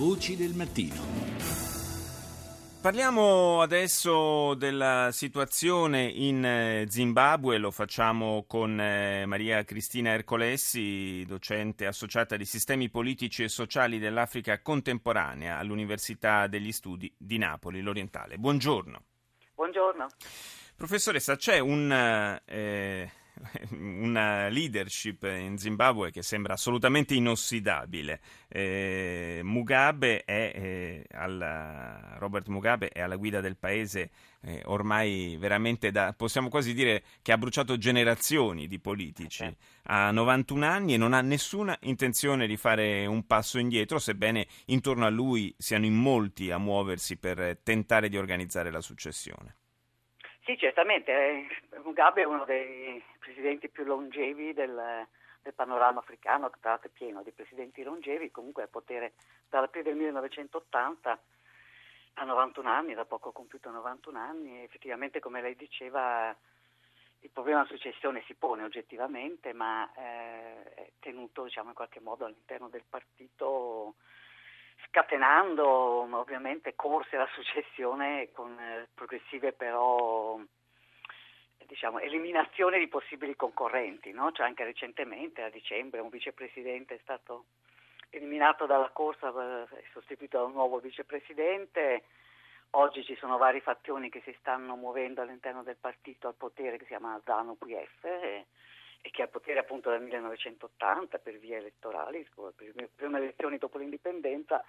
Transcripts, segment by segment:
Voci del mattino. Parliamo adesso della situazione in eh, Zimbabwe, lo facciamo con eh, Maria Cristina Ercolessi, docente associata di sistemi politici e sociali dell'Africa contemporanea all'Università degli Studi di Napoli, l'Orientale. Buongiorno. Buongiorno. Professoressa, c'è un... Eh, una leadership in Zimbabwe che sembra assolutamente inossidabile. Eh, Mugabe è, eh, alla, Robert Mugabe è alla guida del paese eh, ormai veramente da, possiamo quasi dire che ha bruciato generazioni di politici. Ha 91 anni e non ha nessuna intenzione di fare un passo indietro, sebbene intorno a lui siano in molti a muoversi per tentare di organizzare la successione. Sì, certamente. Eh, Mugabe è uno dei presidenti più longevi del, del panorama africano, tra l'altro è pieno di presidenti longevi, comunque al potere dall'aprile del 1980 a 91 anni, da poco compiuto 91 anni, effettivamente come lei diceva il problema della successione si pone oggettivamente, ma eh, è tenuto diciamo, in qualche modo all'interno del partito scatenando ovviamente corse alla successione con eh, progressive però diciamo, eliminazione di possibili concorrenti. No? Cioè anche recentemente, a dicembre, un vicepresidente è stato eliminato dalla corsa e eh, sostituito da un nuovo vicepresidente. Oggi ci sono vari fazioni che si stanno muovendo all'interno del partito al potere che si chiama ZANU PF e, che al potere appunto dal 1980 per vie elettorali, le prime elezioni dopo l'indipendenza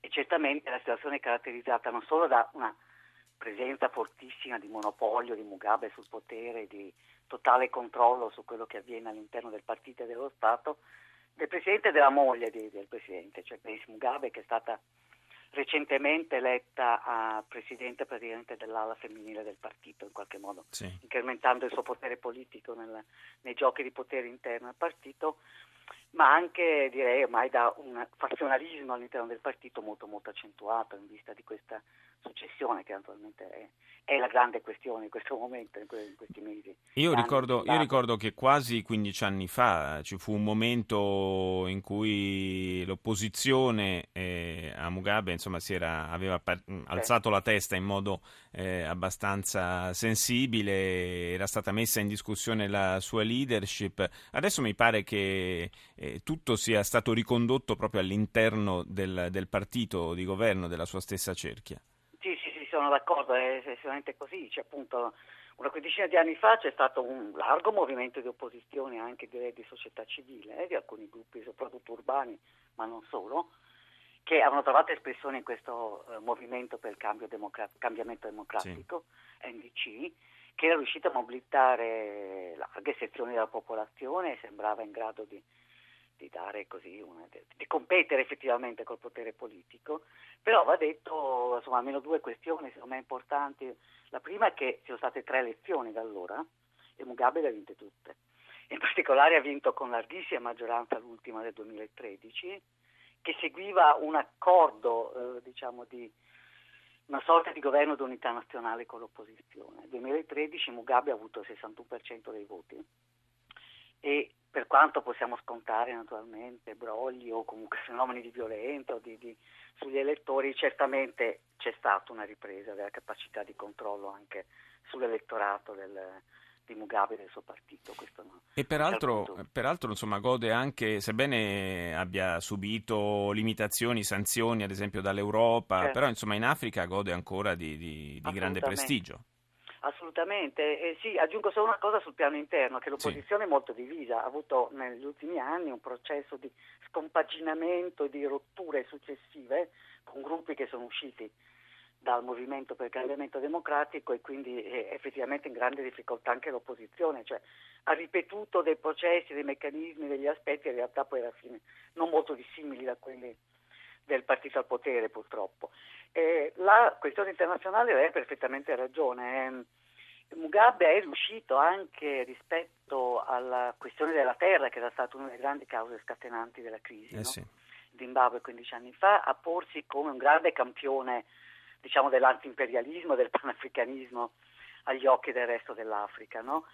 e certamente la situazione è caratterizzata non solo da una presenza fortissima di monopolio di Mugabe sul potere, di totale controllo su quello che avviene all'interno del partito e dello Stato, del presidente e della moglie di, del presidente, cioè Grace Mugabe, che è stata recentemente eletta a presidente praticamente dell'ala femminile del partito, in qualche modo, sì. incrementando il suo potere politico nel, nei giochi di potere interno al partito, ma anche direi ormai da un fazionalismo all'interno del partito molto molto accentuato in vista di questa successione che naturalmente è, è la grande questione in questo momento, in, que- in questi mesi. Io ricordo, io ricordo, che quasi 15 anni fa ci fu un momento in cui l'opposizione eh, a Mugabe insomma, era, aveva par- alzato la testa in modo eh, abbastanza sensibile, era stata messa in discussione la sua leadership. Adesso mi pare che eh, tutto sia stato ricondotto proprio all'interno del, del partito di governo, della sua stessa cerchia sono d'accordo, è sicuramente così. C'è appunto una quindicina di anni fa c'è stato un largo movimento di opposizione anche direi di società civile, eh, di alcuni gruppi, soprattutto urbani, ma non solo, che hanno trovato espressione in questo uh, movimento per il cambio democra- cambiamento democratico, sì. NDC, che era riuscito a mobilitare larghe sezioni della popolazione e sembrava in grado di di dare così una, di competere effettivamente col potere politico, però va detto insomma, almeno due questioni secondo me importanti. La prima è che ci sono state tre elezioni da allora e Mugabe le ha vinte tutte. In particolare ha vinto con larghissima maggioranza l'ultima del 2013, che seguiva un accordo eh, diciamo di una sorta di governo di unità nazionale con l'opposizione. Nel 2013 Mugabe ha avuto il 61% dei voti e per quanto possiamo scontare naturalmente brogli o comunque fenomeni di violenza di, di, sugli elettori, certamente c'è stata una ripresa della capacità di controllo anche sull'elettorato del, di Mugabe e del suo partito. No. E peraltro, peraltro insomma, gode anche, sebbene abbia subito limitazioni, sanzioni ad esempio dall'Europa, certo. però insomma in Africa gode ancora di, di, di grande prestigio. Assolutamente, eh, sì, aggiungo solo una cosa sul piano interno, che l'opposizione sì. è molto divisa, ha avuto negli ultimi anni un processo di scompaginamento e di rotture successive con gruppi che sono usciti dal movimento per il cambiamento democratico e quindi è effettivamente in grande difficoltà anche l'opposizione, cioè ha ripetuto dei processi, dei meccanismi, degli aspetti in realtà poi alla fine non molto dissimili da quelli del partito al potere purtroppo. Eh, la questione internazionale lei ha perfettamente ragione. Eh, Mugabe è riuscito anche rispetto alla questione della terra, che era stata una delle grandi cause scatenanti della crisi, eh no? sì. Zimbabwe 15 anni fa, a porsi come un grande campione diciamo, dell'antiimperialismo, del panafricanismo agli occhi del resto dell'Africa. No?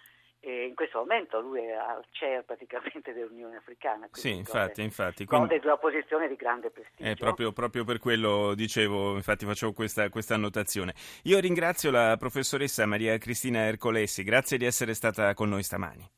E in questo momento lui è al chair praticamente dell'Unione Africana. Sì, infatti, infatti. Quindi, gode di una posizione di grande prestigio. È proprio, proprio, per quello dicevo, infatti facevo questa, questa annotazione. Io ringrazio la professoressa Maria Cristina Ercolessi, grazie di essere stata con noi stamani.